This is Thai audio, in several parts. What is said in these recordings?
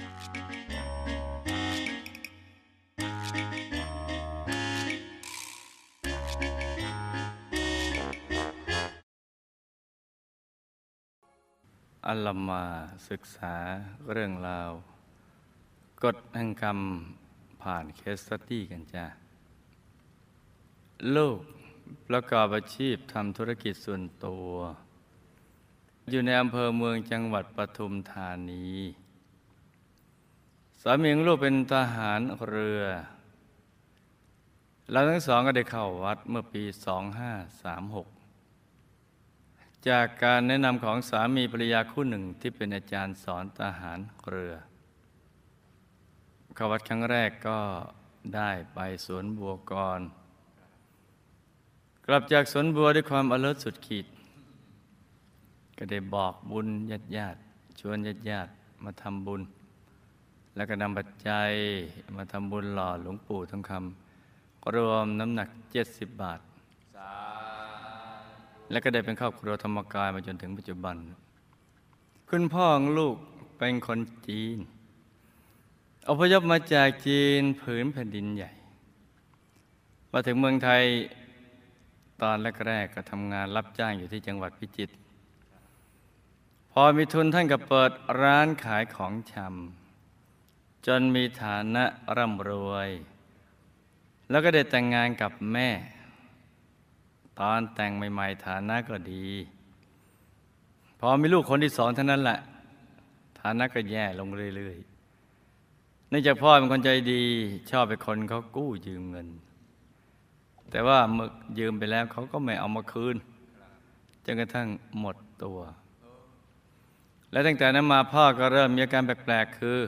อัลลมาศึกษาเรื่องราว กฎแห่งกรรมผ่านเคสสตี้กันจ้าลูกประกอบอาชีพทำธุรกิจส่วนตัว อยู่ในอำเภอเมืองจังหวัดปทุมธานี สามีของลูกเป็นทหารเรือเราทั้งสองก็ได้เข้าวัดเมื่อปี 2536 จากการแนะนำของสามีภรรยาคู่หนึ่งที่เป็นอาจารย์สอนทหารเรือ เข้าวัดครั้งแรกก็ได้ไปสวนบัวกรกลับจากสวนบัวด้วยความอเลิศสุดขีด ก็ได้บอกบุญญาติญาติชวนญาติญาติมาทำบุญ แล้วก็นำปัจจัยมาทำบุญหล่อหลวงปู่ทองคำรวมน้ำหนัก 70 บาท และก็ได้เป็นครอบครัวธรรมกายมาจนถึงปัจจุบัน คุณพ่อของลูกเป็นคนจีน อพยพมาจากจีนผืนแผ่นดินใหญ่ มาถึงเมืองไทยตอนแรกๆก็ทำงานรับจ้างอยู่ที่จังหวัดพิจิตรพอมีทุนท่านก็เปิดร้านขายของชำ จนมีฐานะร่ำรวย แล้วก็ได้แต่งงานกับแม่ ตอนแต่งใหม่ๆฐานะก็ดี พอมีลูกคนที่สองเท่านั้นแหละ ฐานะก็แย่ลงเรื่อยๆเนื่องจากพ่อเป็นคนใจดี ชอบเป็นคนเขากู้ยืมเงิน แต่ว่าเมื่อยืมไปแล้วเขาก็ไม่เอามาคืนจนกระทั่งหมดตัว และตั้งแต่นั้นมาพ่อก็เริ่มมีอาการแปลกๆคือ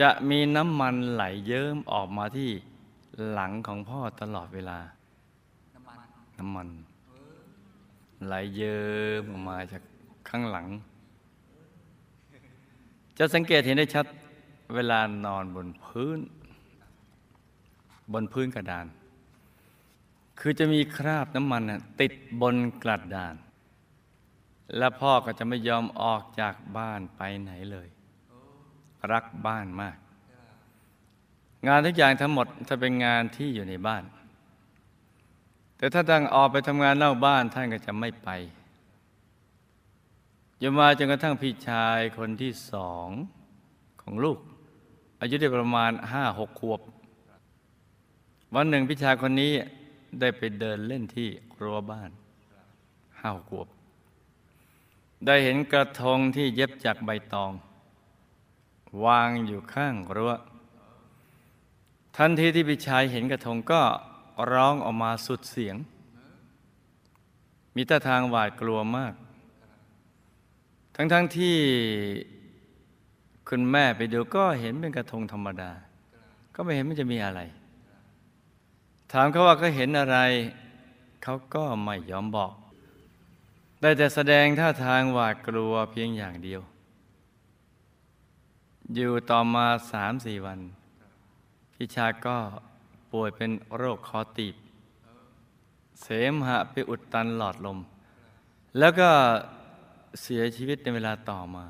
จะมีน้ำมันไหลเยิ้มออกมาที่หลังของพ่อตลอดเวลา น้ำมันไหลเยิ้มออกมาจากข้างหลัง จะสังเกตเห็นได้ชัดเวลานอนบนพื้น บนพื้นกระดาน คือจะมีคราบน้ำมันน่ะติดบนกระดาน และพ่อก็จะไม่ยอมออกจากบ้านไปไหนเลย รักบ้านมาก งานทุกอย่างทั้งหมดถ้าเป็นงานที่อยู่ในบ้าน แต่ถ้าตั้งออกไปทำงานนอกบ้านท่านก็จะไม่ไปยมาจนกระทั่งพี่ชายคนที่สองของลูก อายุได้ประมาณห้าหกขวบ วันหนึ่งพี่ชายคนนี้ได้ไปเดินเล่นที่รั้วบ้านห้าหกขวบ ได้เห็นกระทงที่เย็บจากใบตอง วางอยู่ข้างรั้วทันทีที่พี่ชายเห็นกระทงก็ร้องออกมาสุดเสียง มีท่าทางหวาดกลัวมาก ทั้งๆทที่คุณแม่ไปดูก็เห็นเป็นกระทงธรรมดา ก็ไม่เห็นมันจะมีอะไร ถามเขาว่าเขาเห็นอะไร เขาก็ไม่ยอมบอก ได้แต่แสดงท่าทางหวาดกลัวเพียงอย่างเดียว อยู่ต่อมาสามสี่วัน พี่ชายก็ป่วยเป็นโรคคอตีบ เสมหะไปอุดตันหลอดลม แล้วก็เสียชีวิตในเวลาต่อมา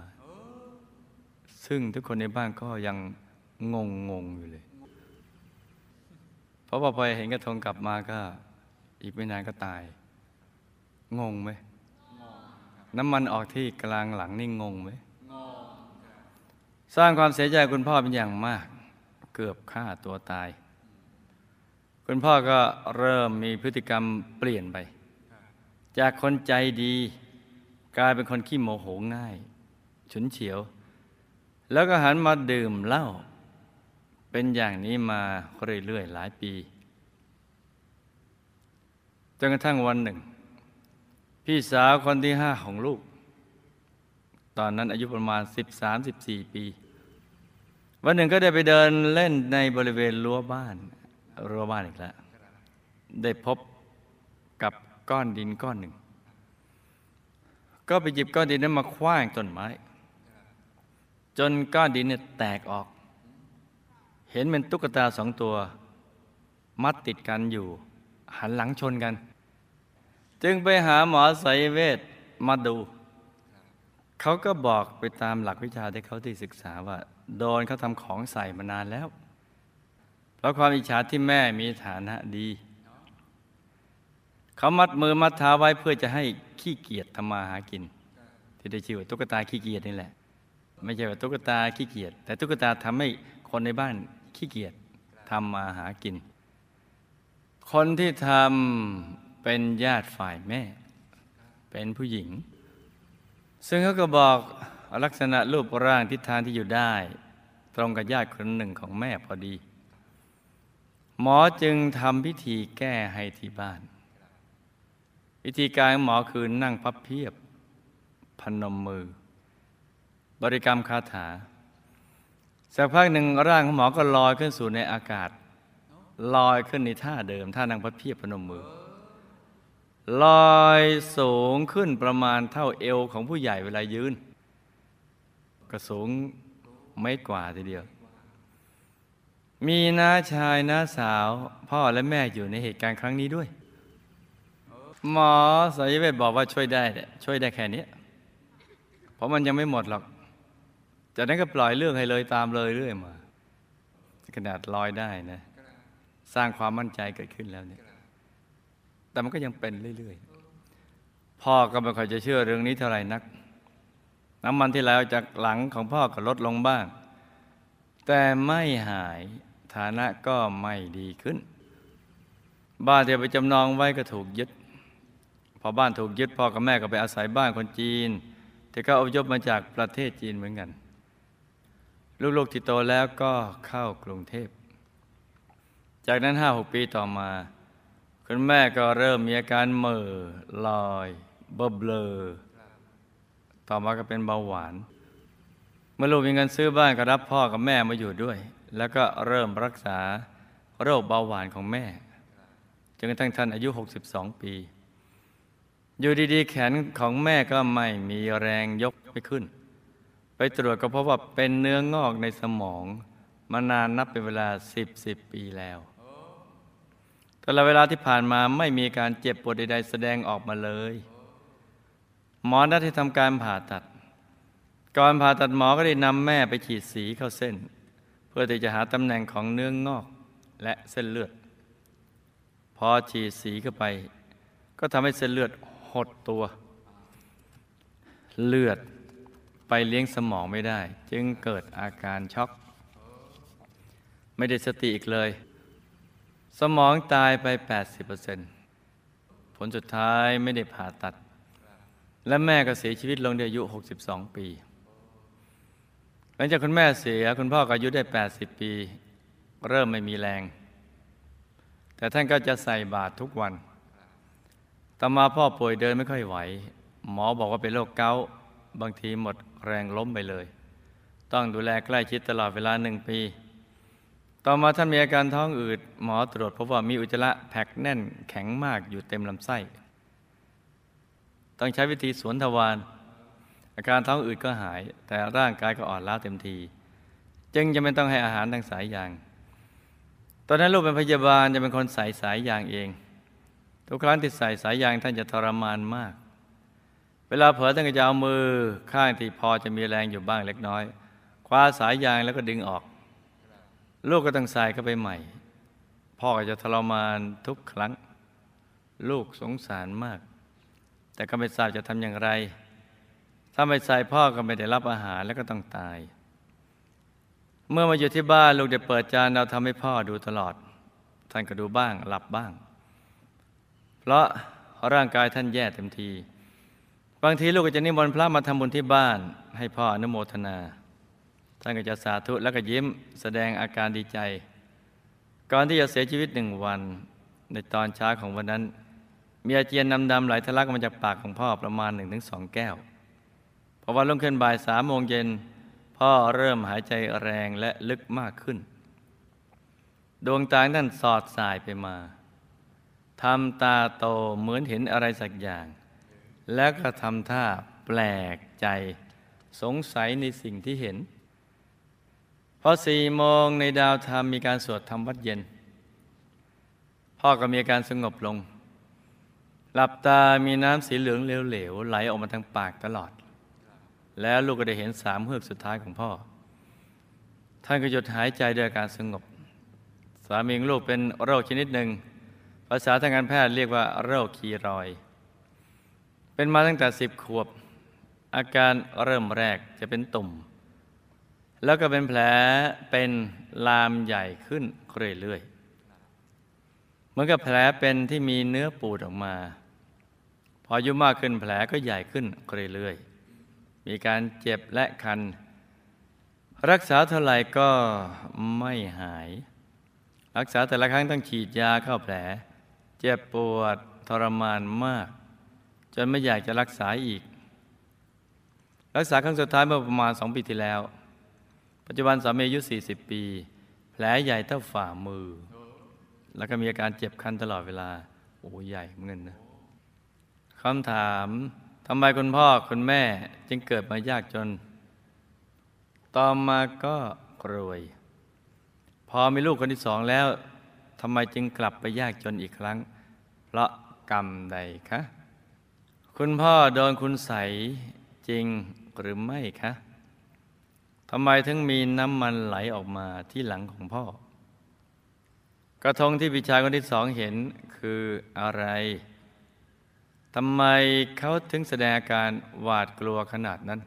ซึ่งทุกคนในบ้านก็ยังงงงงอยู่เลย เพราะว่าพอเห็นกระทงกลับมาก็ อีกไม่นานก็ตาย งงไหม น้ำมันออกที่กลางหลังนี่งงไหม สร้างความเสียใจคุณพ่อเป็นอย่างมาก เกือบฆ่าตัวตาย คุณพ่อก็เริ่มมีพฤติกรรมเปลี่ยนไป จากคนใจดี กลายเป็นคนขี้โมโหง่าย ฉุนเฉียว แล้วก็หันมาดื่มเหล้าเป็นอย่างนี้มาเรื่อยๆหลายปีจนกระทั่งวันหนึ่ง พี่สาวคนที่ห้าของลูก ตอนนั้นอายุประมาณ 13-14 ปี วันหนึ่งก็ได้ไปเดินเล่นในบริเวณรั้วบ้านรั้วบ้านอีกแล้ว ได้พบกับก้อนดินก้อนหนึ่ง ก็ไปหยิบก้อนดินนั้นมาคว้างต้นไม้ จนก้อนดินเนี่ยแตกออก เห็นเป็นตุ๊กตาสองตัว มัดติดกันอยู่ หันหลังชนกัน จึงไปหาหมอไสยเวทมาดู เขาก็บอกไปตามหลักวิชาที่เขาที่ศึกษาว่า โดนเขาทำของใส่มานานแล้ว เพราะความอิจฉาที่แม่มีฐานะดี เขามัดมือมัดเท้าไว้เพื่อจะให้ขี้เกียจทำมาหากิน ที่ได้ชื่อว่าตุ๊กตาขี้เกียจนี่แหละ ไม่ใช่ว่าตุ๊กตาขี้เกียจแต่ตุ๊กตาทำให้คนในบ้านขี้เกียจทำมาหากิน คนที่ทำเป็นญาติฝ่ายแม่ เป็นผู้หญิง ซึ่งเขาก็บอกลักษณะรูปร่างทิศทางที่อยู่ได้ ตรงกับญาติคนหนึ่งของแม่พอดี หมอจึงทำพิธีแก้ให้ที่บ้าน วิธีการของหมอคือนั่งพับเพียบ พนมมือ บริกรรมคาถา สักพักหนึ่งร่างของหมอก็ลอยขึ้นสู่ในอากาศ ลอยขึ้นในท่าเดิม ท่านั่งพับเพียบพนมมือ ลอยสูงขึ้นประมาณเท่าเอวของผู้ใหญ่เวลายืน ก็สูงไม่กว่าทีเดียว มีน้าชายน้าสาว พ่อและแม่อยู่ในเหตุการณ์ครั้งนี้ด้วย หมอสายเวทบอกว่าช่วยได้แหละช่วยได้แค่นี้ เพราะมันยังไม่หมดหรอก จากนั้นก็ปล่อยเรื่องให้เลยตามเลยเรื่อยมาขนาดลอยได้นะ สร้างความมั่นใจเกิดขึ้นแล้วเนี่ย แต่มันก็ยังเป็นเรื่อยๆ พ่อก็ไม่ค่อยจะเชื่อเรื่องนี้เท่าไหร่นัก น้ำมันที่ไหลออกจากหลังของพ่อก็ลดลงบ้าง แต่ไม่หายฐานะก็ไม่ดีขึ้น บ้านที่ไปจำนองไว้ก็ถูกยึด พอบ้านถูกยึดพ่อกับแม่ก็ไปอาศัยบ้านคนจีน ที่เขาอพยพมาจากประเทศจีนเหมือนกัน ลูกๆที่โตแล้วก็เข้ากรุงเทพ จากนั้นห้าหกปีต่อมา คุณแม่ก็เริ่มมีอาการเหม่อลอยเบลเบลอต่อมาก็เป็นเบาหวาน เมื่อลูกมีเงินซื้อบ้านก็รับพ่อกับแม่มาอยู่ด้วย แล้วก็เริ่มรักษาโรคเบาหวานของแม่จนกระทั่งท่านอายุ 62 ปี อยู่ดีๆ แขนของแม่ก็ไม่มีแรงยกไม่ขึ้น ไปตรวจก็พบว่าเป็นเนื้องอกในสมอง มานานนับเป็นเวลา 10 10 ปีแล้ว ตลอดเวลาที่ผ่านมาไม่มีการเจ็บปวดใดๆแสดงออกมาเลย หมอนัดให้ทำการผ่าตัด ก่อนผ่าตัดหมอก็ได้นำแม่ไปฉีดสีเข้าเส้น เพื่อที่จะหาตำแหน่งของเนื้องอกและเส้นเลือด พอฉีดสีเข้าไป ก็ทำให้เส้นเลือดหดตัว เลือดไปเลี้ยงสมองไม่ได้ จึงเกิดอาการช็อก ไม่ได้สติอีกเลย สมองตายไป 80%ผลสุดท้ายไม่ได้ผ่าตัด และแม่ก็เสียชีวิตลงด้วยอายุ 62 ปี หลังจากคุณแม่เสียคุณพ่อก็อายุได้ 80 ปี เริ่มไม่มีแรง แต่ท่านก็จะใส่บาตรทุกวันต่อมาพ่อป่วยเดินไม่ค่อยไหว หมอบอกว่าเป็นโรคเกาต์บางทีหมดแรงล้มไปเลย ต้องดูแลใกล้ชิดตลอดเวลาหนึ่งปี ต่อมาท่านมีอาการท้องอืดหมอตรวจพบว่ามีอุจจาระแพ็กแน่นแข็งมากอยู่เต็มลำไส้ ต้องใช้วิธีสวนทวารอาการท้องอืดก็หาย แต่ร่างกายก็อ่อนล้าเต็มที จึงจะไม่ต้องให้อาหารทางสายยาง ตอนนั้นลูกเป็นพยาบาลจะเป็นคนใส่สายยางเอง ทุกครั้งที่ใส่สายยางท่านจะทรมานมาก เวลาเผลอท่านก็จะเอามือข้างที่พอจะมีแรงอยู่บ้างเล็กน้อย คว้าสายยางแล้วก็ดึงออก ลูกก็ต้องใส่เข้าไปใหม่ พ่อก็จะทรมานทุกครั้ง ลูกสงสารมาก แต่ก็ไม่ทราบจะทำอย่างไร ถ้าไม่ใส่พ่อก็ไม่ได้รับอาหารแล้วก็ต้องตาย เมื่อมาอยู่ที่บ้านลูกได้เปิดจานเราทำให้พ่อดูตลอด ท่านก็ดูบ้างหลับบ้าง เพราะร่างกายท่านแย่เต็มที บางทีลูกก็จะนิมนต์พระมาทำบุญที่บ้าน ให้พ่ออนุโมทนา ท่านก็จะสาธุแล้วก็ยิ้มแสดงอาการดีใจ ก่อนที่จะเสียชีวิตหนึ่งวัน ในตอนเช้าของวันนั้น มีอาเจียนดำๆไหลทะลักมาจากปากของพ่อประมาณหนึ่งถึงสองแก้วพอวันรุ่งขึ้นบ่ายสามโมงเย็น พ่อเริ่มหายใจแรงและลึกมากขึ้น ดวงตาท่านสอดสายไปมาทำตาโตเหมือนเห็นอะไรสักอย่าง แล้วก็ทำท่าแปลกใจ สงสัยในสิ่งที่เห็น อสี่โมงในดาวธรรมมีการสวดธรรมวัดเย็น พ่อก็มีอาการสงบลง หลับตามีน้ำสีเหลืองเหลวๆไหลออกมาทางปากตลอด แล้วลูกก็ได้เห็นสามเฮือกสุดท้ายของพ่อ ท่านก็หยุดหายใจด้วยอาการสงบ สามีของลูกเป็นโรคชนิดหนึ่ง ภาษาทางการแพทย์เรียกว่าโรคคีรอย เป็นมาตั้งแต่สิบขวบ อาการเริ่มแรกจะเป็นตุ่ม แล้วก็เป็นแผลเป็นลามใหญ่ขึ้นเรื่อยๆ เหมือนกับแผลเป็นที่มีเนื้อปูดออกมา พออายุมากขึ้นแผลก็ใหญ่ขึ้นเรื่อยๆ มีการเจ็บและคัน รักษาเท่าไหร่ก็ไม่หาย รักษาแต่ละครั้งต้องฉีดยาเข้าแผล เจ็บปวดทรมานมาก จนไม่อยากจะรักษาอีก รักษาครั้งสุดท้ายเมื่อประมาณสองปีที่แล้ว ปัจจุบันสามีอายุ40 ปี แผลใหญ่เท่าฝ่ามือ แล้วก็มีอาการเจ็บคันตลอดเวลา โอ้ใหญ่เหมือนกันนะคำถามทำไมคุณพ่อคุณแม่จึงเกิดมายากจน ต่อมาก็รวย พอมีลูกคนที่สองแล้วทำไมจึงกลับไปยากจนอีกครั้ง เพราะกรรมใดคะ คุณพ่อโดนคุณใสจริงหรือไม่คะ ทำไมถึงมีน้ำมันไหลออกมาที่หลังของพ่อ กระทงที่พี่ชายคนที่สองเห็นคืออะไรทำไมเขาถึงแสดงอาการหวาดกลัวขนาดนั้น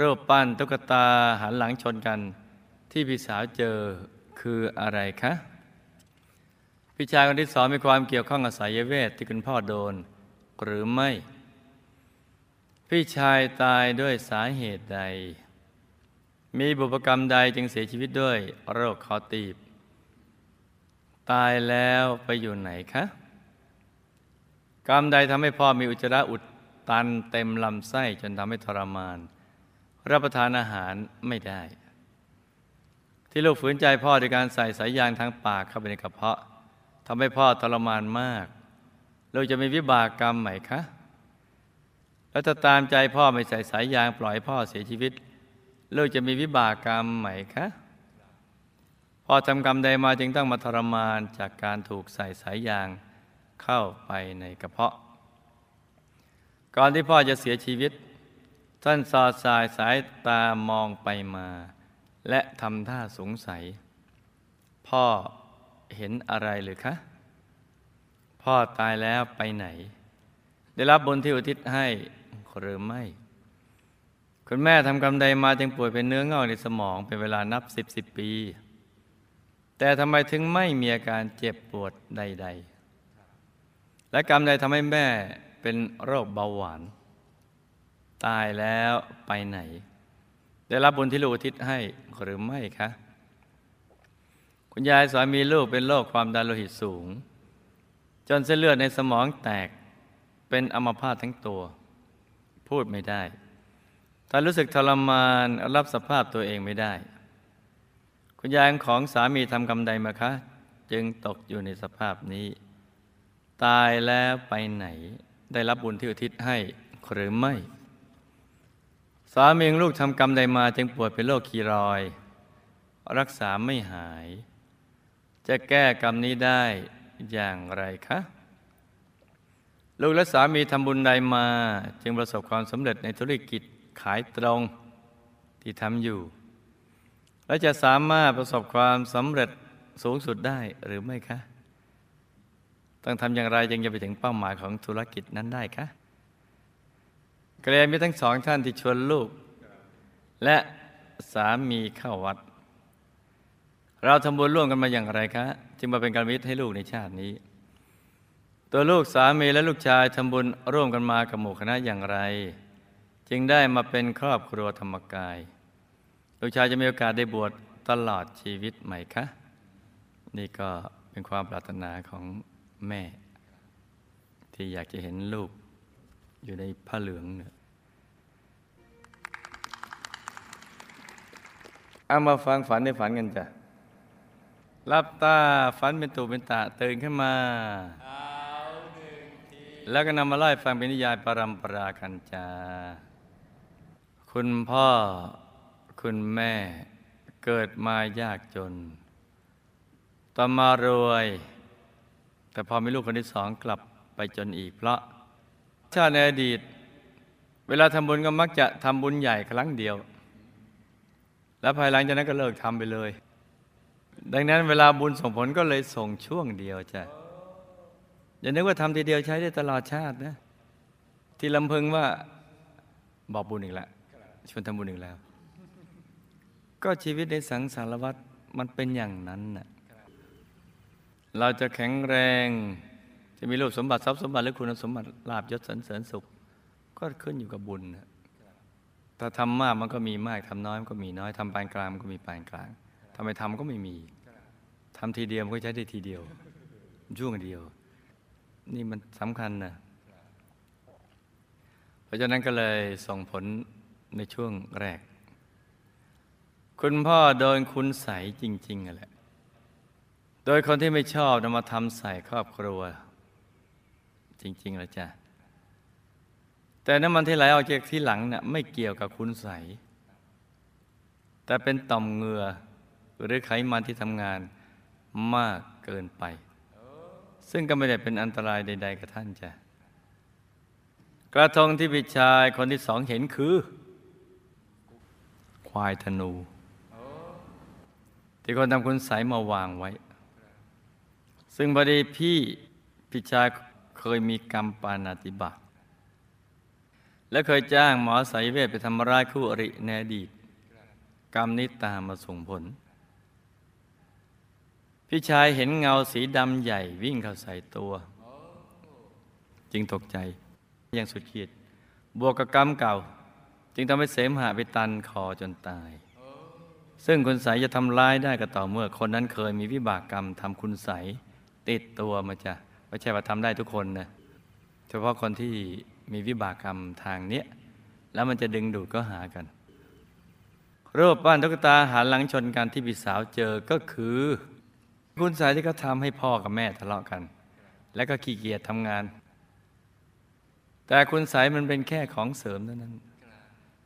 รูปปั้นตุ๊กตาหันหลังชนกันที่พี่สาวเจอคืออะไรคะพี่ชายคนที่สองมีความเกี่ยวข้องกับสายเวทที่คุณพ่อโดน หรือไม่ พี่ชายตายด้วยสาเหตุใด มีบุพกรรมใดจึงเสียชีวิตด้วยโรคคอตีบ ตายแล้วไปอยู่ไหนคะ กรรมใดทำให้พ่อมีอุจจาระอุดตันเต็มลำไส้จนทำให้ทรมาน รับประทานอาหารไม่ได้ ที่ลูกฝืนใจพ่อโดยการใส่สายยางทางปากเข้าไปในกระเพาะทำให้พ่อทรมานมาก เราจะมีวิบากกรรมไหมคะ แล้วถ้าตามใจพ่อไม่ใส่สายยางปล่อยพ่อเสียชีวิตลูกจะมีวิบากกรรมไหมคะพ่อทำกรรมใดมาจึงต้องมาทรมานจากการถูกใส่สายยางเข้าไปในกระเพาะ ก่อนที่พ่อจะเสียชีวิต ท่านสอดสายสายตามองไปมา และทำท่าสงสัย พ่อเห็นอะไรหรือคะ พ่อตายแล้วไปไหน ได้รับบุญที่อุทิศให้ หรือไม่ คุณแม่ทำกรรมใดมาจึงป่วยเป็นเนื้องอกในสมอง เป็นเวลานับสิบสิบปี แต่ทำไมถึงไม่มีอาการเจ็บปวดใด ๆ และกรรมใดทำให้แม่เป็นโรคเบาหวาน ตายแล้วไปไหน ได้รับบุญที่ลูกอุทิศให้หรือไม่คะคุณยายสอนมีลูกเป็นโรคความดันโลหิตสูง จนเส้นเลือดในสมองแตกเป็นอัมพาตทั้งตัว พูดไม่ได้ถ้ารู้สึกทรมานรับสภาพตัวเองไม่ได้ คุณยายของสามีทำกรรมใดมาคะ จึงตกอยู่ในสภาพนี้ ตายแล้วไปไหน ได้รับบุญที่อุทิศให้หรือไม่ สามีลูกทำกรรมใดมาจึงป่วยเป็นโรคคีรอย รักษาไม่หาย จะแก้กรรมนี้ได้อย่างไรคะ ลูกและสามีทำบุญใดมา จึงประสบความสำเร็จในธุรกิจขายตรงที่ทำอยู่ และจะสามารถประสบความสำเร็จสูงสุดได้หรือไม่คะ ต้องทำอย่างไรจึงจะไปถึงเป้าหมายของธุรกิจนั้นได้คะเกรมีทั้งสองท่านที่ชวนลูก และสามีเข้าวัด เราทำบุญร่วมกันมาอย่างไรคะ จึงมาเป็นการมิตรให้ลูกในชาตินี้ ตัวลูกสามีและลูกชายทำบุญร่วมกันมากับหมู่คณะอย่างไร จึงได้มาเป็นครอบครัวธรรมกาย ลูกชายจะมีโอกาสได้บวชตลอดชีวิตไหมคะ นี่ก็เป็นความปรารถนาของแม่ ที่อยากจะเห็นลูกอยู่ในผ้าเหลืองเนี่ยเอามาฟังฝันในฝันกันจ้ะรับตาฝันเป็นตูเป็นตาตื่นขึ้นมา แล้วก็นำมาไล่ฟังเป็นนิยายปรำปรากันจา คุณพ่อคุณแม่เกิดมายากจน ต่อมารวย แต่พอมีลูกคนที่สองกลับไปจนอีกเพราะ ชาติในอดีต เวลาทำบุญก็มักจะทำบุญใหญ่ครั้งเดียว แล้วภายหลังจากนั้นก็เลิกทำไปเลย ดังนั้นเวลาบุญส่งผลก็เลยส่งช่วงเดียวจ้ะ อย่านึกว่าทำทีเดียวใช้ได้ตลอดชาตินะ ที่ลำพึงว่าบอกบุญอีกแล้วชวนทำบุญอีกแล้ว ก็ชีวิตในสังสารวัฏมันเป็นอย่างนั้นน่ะเราจะแข็งแรง จะมีรูปสมบัติทรัพย์สมบัติหรือคุณสมบัติลาบยศสรรเสริญสุข ก็ขึ้นอยู่กับบุญนะถ้าทำมากมันก็มีมากทำน้อยมันก็มีน้อยทำปานกลางมันก็มีปานกลางทำไมทำก็ไม่มีทำทีเดียวมันก็ใช้ได้ทีเดียวช่วงเดียว นี่มันสำคัญนะเพราะฉะนั้นก็เลยส่งผลในช่วงแรก คุณพ่อโดนคุณใสจริงๆอะแหละ โดยคนที่ไม่ชอบนำมาทำใส่ครอบครัว จริงๆแล้วจ้ะแต่น้ำมันที่ไหลออกจากที่หลังเนี่ยไม่เกี่ยวกับคุณใส แต่เป็นต่อมเหงื่อหรือไขมันที่ทำงานมากเกินไป ซึ่งก็ไม่ได้เป็นอันตรายใด ๆ กับท่านจ้ะกระทงที่พี่ชายคนที่สองเห็นคือ ควายธนู ที่คนทำคุณใสมาวางไว้ ซึ่งพอดีพี่พี่ชายเคยมีกรรมปานาติบาตและเคยจ้างหมอสายเวทไปทำร้ายคู่อริในอดีต กรรมนี้ตามมาส่งผล พี่ชายเห็นเงาสีดำใหญ่วิ่งเข้าใส่ตัว จึงตกใจย่างสุดขีดบวกกับกรรมเก่า จึงทำให้เสมหะไปตันคอจนตาย ซึ่งคุณใสจะทำร้ายได้ก็ต่อเมื่อคนนั้นเคยมีวิบากกรรมทำคุณใสติดตัวมาจ้ะไม่ใช่ว่าทำได้ทุกคนนะเฉพาะคนที่มีวิบากกรรมทางเนี้ยแล้วมันจะดึงดูดก็หากันรูปปั้นตุ๊กตาหันหลังชนกันที่พี่สาวเจอก็คือ คุณสายที่เขาทำให้พ่อกับแม่ทะเลาะกัน แล้วก็ขี้เกียจทำงาน แต่คุณสายมันเป็นแค่ของเสริมเท่านั้น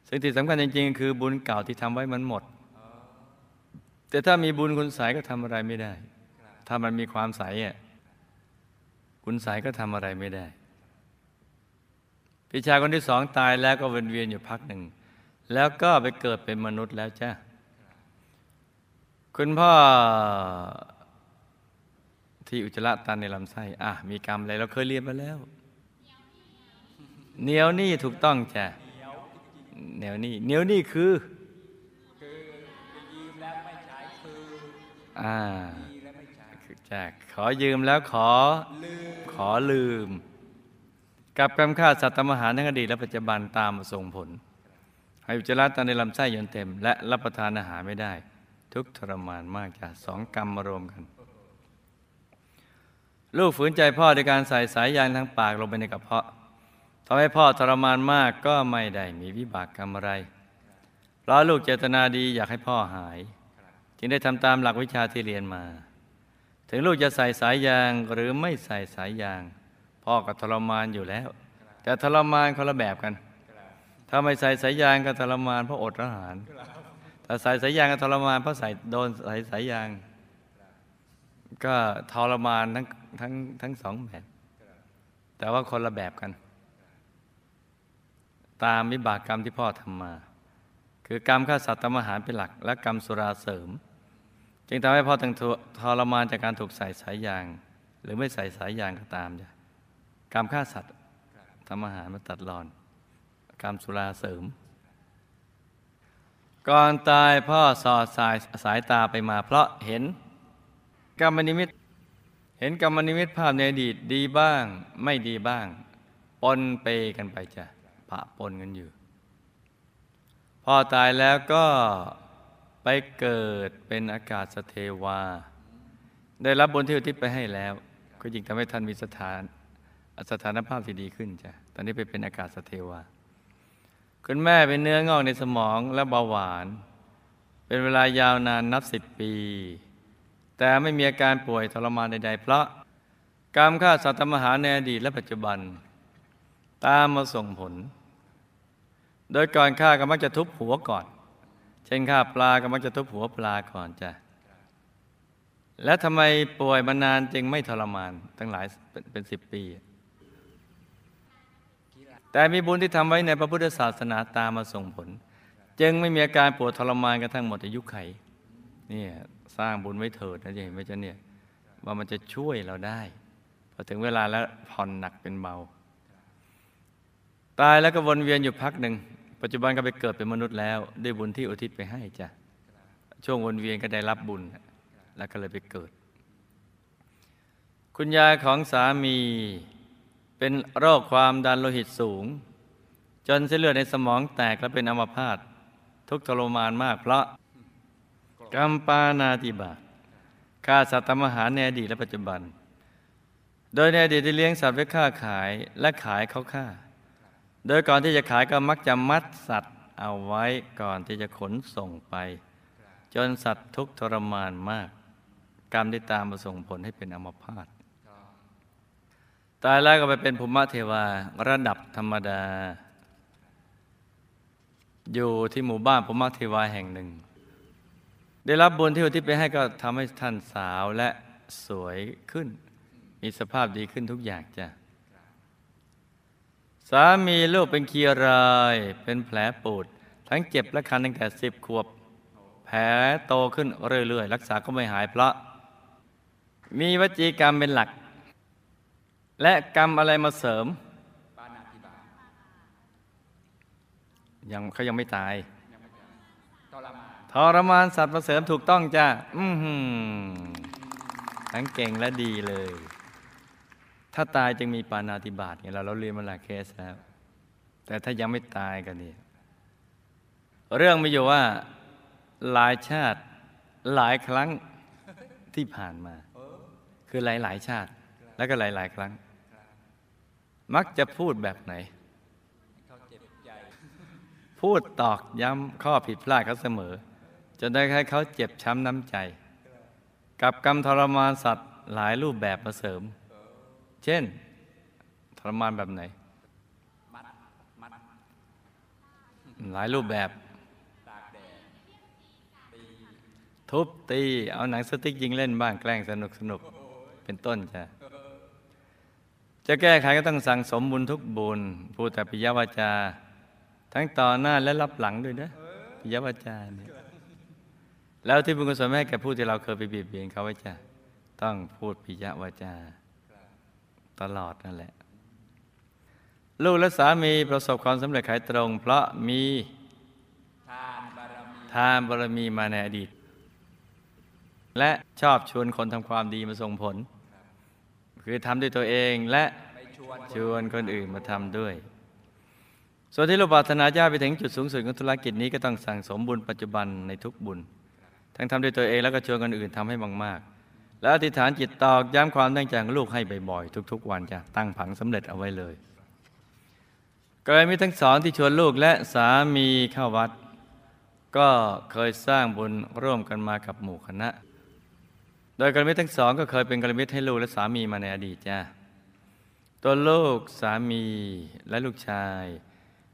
สิ่งที่สำคัญจริงๆ คือบุญเก่าที่ทำไว้มันหมด แต่ถ้ามีบุญคุณสายก็ทำอะไรไม่ได้ ถ้ามันมีความใสอะคุณสายก็ทำอะไรไม่ได้พี่ชายคนที่สองตายแล้วก็เวียนเวียนอยู่พักหนึ่ง แล้วก็ไปเกิดเป็นมนุษย์แล้วจ้าคุณพ่อ ที่อุจจาระตันในลำไส้อะมีกรรมอะไรเราเคยเรียนมาแล้วเหนียวนี่ถูกต้องจ้ะเหนียวนี่เหนียวนี่คืออ่าคือจากขอยืมแล้วขอขอลืม กับกรรมฆ่าสัตว์ทำอาหารทั้งอดีตและปัจจุบันตามมาส่งผลให้อุจจาระตันในลำไส้ยนเต็ม และรับประทานอาหารไม่ได้ ทุกทรมานมากจ้ะสองกรรมมารวมกัน ลูกฝืนใจพ่อในการใส่สายยางทางปากลงไปในกระเพาะทำให้พ่อทรมานมากก็ไม่ได้มีวิบากกรรมอะไร เพราะลูกเจตนาดีอยากให้พ่อหาย จึงได้ทำตามหลักวิชาที่เรียนมา ถึงลูกจะใส่สายยางหรือไม่ใส่สายยาง พ่อก็ทรมานอยู่แล้ว แต่ทรมานคนละแบบกัน ถ้าไม่ใส่สายยางก็ทรมานเพราะอดอาหาร ถ้าใส่สายยางก็ทรมานเพราะใส่โดนใส่สายยาง ก็ทรมานทั้งทั้งทั้งสองแบบ แต่ว่าคนละแบบกัน ตามวิบากกรรมที่พ่อทำมา คือกรรมฆ่าสัตว์ทำอาหารเป็นหลัก และกรรมสุราเสริม จึงทำให้พ่อต้องทรมานจากการถูกใส่สายยาง หรือไม่ใส่สายยางก็ตามจ้ะกรรมฆ่าสัตว์ทำอาหารมาตัดรอน กรรมสุราเสริม ก่อนตายพ่อสอดสายสายตาไปมาเพราะเห็น กรรมนิมิต เห็นกรรมนิมิตภาพในอดีตดีบ้าง ไม่ดีบ้าง ปนเปกันไปจ้ะปะปนกันอยู่ พอตายแล้วก็ไปเกิดเป็นอากาศสเทวา ได้รับบุญที่อุทิศไปให้แล้ว ก็ยิ่งทำให้ท่านมีสถานสถานภาพที่ดีขึ้นจ้ะตอนนี้ไปเป็นอากาศสเทวาคุณแม่เป็นเนื้องอกในสมองและเบาหวาน เป็นเวลายาวนานนับสิบปี แต่ไม่มีอาการป่วยทรมานใดๆ เพราะกรรมฆ่าสัตว์ทำอาหารในอดีตและปัจจุบัน ตามมาส่งผล โดยก่อนฆ่าก็มักจะทุบหัวก่อน เช่นฆ่าปลาก็มักจะทุบหัวปลาก่อนจ้ะและทำไมป่วยมานานจึงไม่ทรมาน ตั้งหลายเป็นสิบปี แต่มีบุญที่ทำไว้ในพระพุทธศาสนาตามมาส่งผล จึงไม่มีอาการปวดทรมานกันทั้งหมดอายุไข เนี่ยสร้างบุญไว้เถิดนะจ๊ะไหม่ใช่เนี่ยว่ามันจะช่วยเราได้พอถึงเวลาแล้วผ่อนหนักเป็นเบาตายแล้วก็วนเวียนอยู่พักหนึ่ง ปัจจุบันก็ไปเกิดเป็นมนุษย์แล้ว ด้วยบุญที่อุทิศไปให้จ้ะช่วงวนเวียนก็ได้รับบุญ แล้วก็เลยไปเกิด คุณยายของสามีเป็นโรคความดันโลหิตสูง จนเส้นเลือดในสมองแตกและเป็นอัมพาตทุกข์ทรมานมาก เพราะ กรรมปานาติบาตฆ่าสัตว์ทำอาหารในอดีตและปัจจุบัน โดยในอดีตได้เลี้ยงสัตว์ไว้ฆ่าขายและขายเขาฆ่า โดยก่อนที่จะขายก็มักจะมัดสัตว์เอาไว้ก่อนที่จะขนส่งไป จนสัตว์ทุกทรมานมาก กรรมได้ตามมาส่งผลให้เป็นอมพาตตายแล้วก็ไปเป็นภูมิเทวาระดับธรรมดา อยู่ที่หมู่บ้านภูมิเทวาแห่งหนึ่ง ได้รับบุญที่อุทิศไปให้ก็ทำให้ท่านสาวและสวยขึ้น มีสภาพดีขึ้นทุกอย่างจ้ะสามีลูกเป็นคีรายเป็นแผลปูด ทั้งเจ็บและคันตั้งแต่สิบขวบ แผลโตขึ้นเรื่อยๆ รักษาก็ไม่หายเพราะ มีวจีกรรมเป็นหลัก และกรรมอะไรมาเสริม ยังเขายังไม่ตายทรมานสัตว์มาเสริมถูกต้องจ้าอือหือทั้งเก่งและดีเลย ถ้าตายจึงมีปานาติบาตไงเราเราเรียนมาหลายเคสแล้ว แต่ถ้ายังไม่ตายก็นี่เรื่องมีอยู่ว่าหลายชาติหลายครั้งที่ผ่านมา คือหลายหลายๆชาติ แล้วก็หลายหลายๆครั้ง มักจะพูดแบบไหน พูดตอกย้ำข้อผิดพลาดเขาเสมอ จนได้ให้เขาเจ็บช้ำน้ำใจ กับกรรมทรมานสัตว์หลายรูปแบบมาเสริม เช่น ทรมานแบบไหน หลายรูปแบบทุบตี เอาหนังสติ๊กยิงเล่นบ้างแกล้งสนุกสนุกเป็นต้นจ้ะจะแก้ไขก็ต้องสั่งสมบุญทุกบุญพูดแต่ปิยวาจา ทั้งต่อหน้าและรับหลังด้วยนะปิยวาจาเนี่ย แล้วที่บุญกุศลไม่แก่ผู้ที่เราเคยไปเบียดเบียนเขาไว้จ้ะต้องพูดปิยวาจาตลอดนั่นแหละ ลูกและสามีประสบความสำเร็จขายตรง เพราะมีทานบารมีมาในอดีต และชอบชวนคนทำความดีมาส่งผล คือทำด้วยตัวเองและชวนชวนคนอื่นมาทำด้วย ส่วนที่เราปรารถนาจะไปถึงจุดสูงสุดของธุรกิจนี้ก็ต้องสั่งสมบุญปัจจุบันในทุกบุญ ทั้งทำด้วยตัวเองแล้วก็ชวนคนอื่นทำให้มากๆ แล้วอธิษฐานจิตตอกย้ำความตั้งใจของลูกให้บ่อยๆทุก ๆ วันจะตั้งผังสำเร็จเอาไว้เลยกรณีทั้งสองที่ชวนลูกและสามีเข้าวัด ก็เคยสร้างบุญร่วมกันมากับหมู่คณะ โดยกรณีทั้งสองก็เคยเป็นกรณีให้ลูกและสามีมาในอดีตจ้าตัวลูกสามีและลูกชาย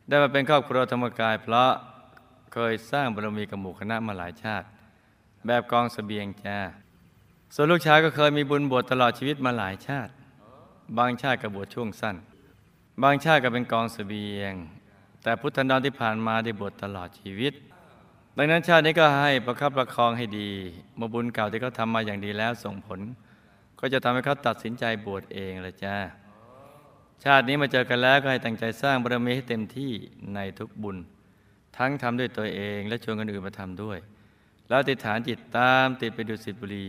ได้มาเป็นครอบครัวธรรมกาย เพราะเคยสร้างบารมีกับหมู่คณะมาหลายชาติ แบบกองเสบียงจ้า ส่วนลูกชายก็เคยมีบุญบวชตลอดชีวิตมาหลายชาติ บางชาติก็บวชช่วงสั้น บางชาติก็เป็นกองเสบียง แต่พุทธันดรที่ผ่านมาได้บวชตลอดชีวิต ดังนั้นชาตินี้ก็ให้ประคับประคองให้ดีเมื่อบุญเก่าที่เขาทำมาอย่างดีแล้วส่งผล ก็จะทำให้เขาตัดสินใจบวชเองละจ้าชาตินี้มาเจอกันแล้วก็ให้ตั้งใจสร้างบารมีให้เต็มที่ในทุกบุญ ทั้งทำด้วยตัวเองและชวนคนอื่นมาทำด้วย แล้วติดฐานจิตตามติดไปดูสิทธิบุรี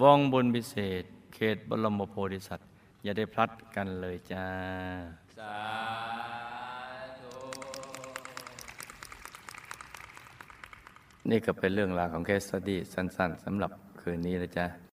วงบุญพิเศษ เขตบรมโพธิสัตว์ อย่าได้พลัดกันเลยจ้า สาธุ นี่ก็เป็นเรื่องราวของเคสสตี้สั้นๆสำหรับคืนนี้นะจ๊ะ